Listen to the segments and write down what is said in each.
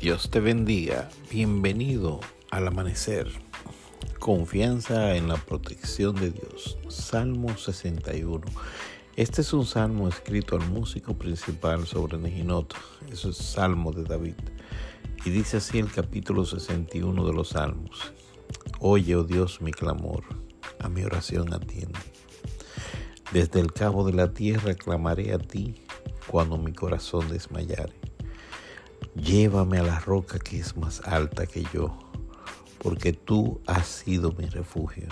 Dios te bendiga. Bienvenido al amanecer. Confianza en la protección de Dios. Salmo 61. Este es un salmo escrito al músico principal sobre Nejinot. Eso es salmo de David. Y dice así el capítulo 61 de los salmos. Oye, oh Dios, mi clamor. A mi oración atiende. Desde el cabo de la tierra clamaré a ti cuando mi corazón desmayare. Llévame a la roca que es más alta que yo, porque tú has sido mi refugio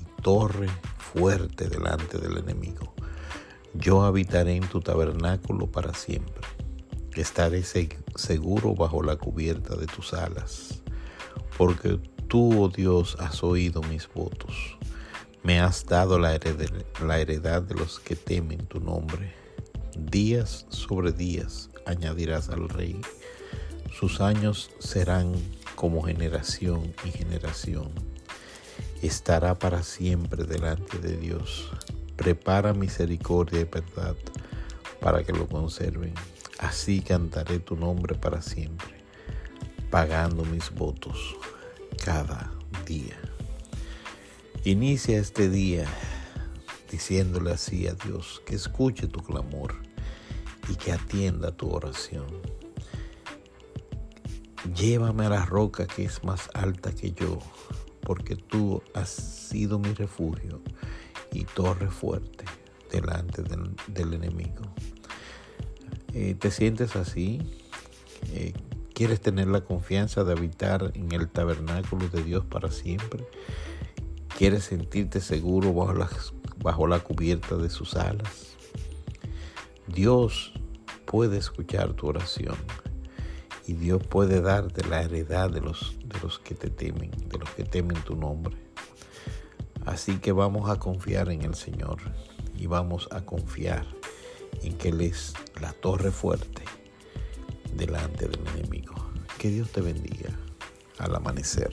y torre fuerte delante del enemigo. Yo habitaré en tu tabernáculo para siempre. Estaré seguro bajo la cubierta de tus alas, porque tú, oh Dios, has oído mis votos. Me has dado la, la heredad de los que temen tu nombre. Días sobre días añadirás al rey sus años serán como generación y generación. Estará para siempre delante de Dios. Prepara misericordia y verdad para que lo conserven. Así cantaré tu nombre para siempre, pagando mis votos cada día. Inicia este día diciéndole así a Dios que escuche tu clamor y que atienda tu oración. Llévame a la roca que es más alta que yo, porque tú has sido mi refugio y torre fuerte delante del, enemigo. Eh, ¿Te sientes así? Eh, ¿Quieres tener la confianza de habitar en el tabernáculo de Dios para siempre? ¿Quieres sentirte seguro bajo bajo la cubierta de sus alas? Dios puede escuchar tu oración y Dios puede darte la heredad de los, de los que te temen, de los que temen tu nombre. Así que vamos a confiar en el Señor y vamos a confiar en que Él es la torre fuerte delante del enemigo. Que Dios te bendiga al amanecer.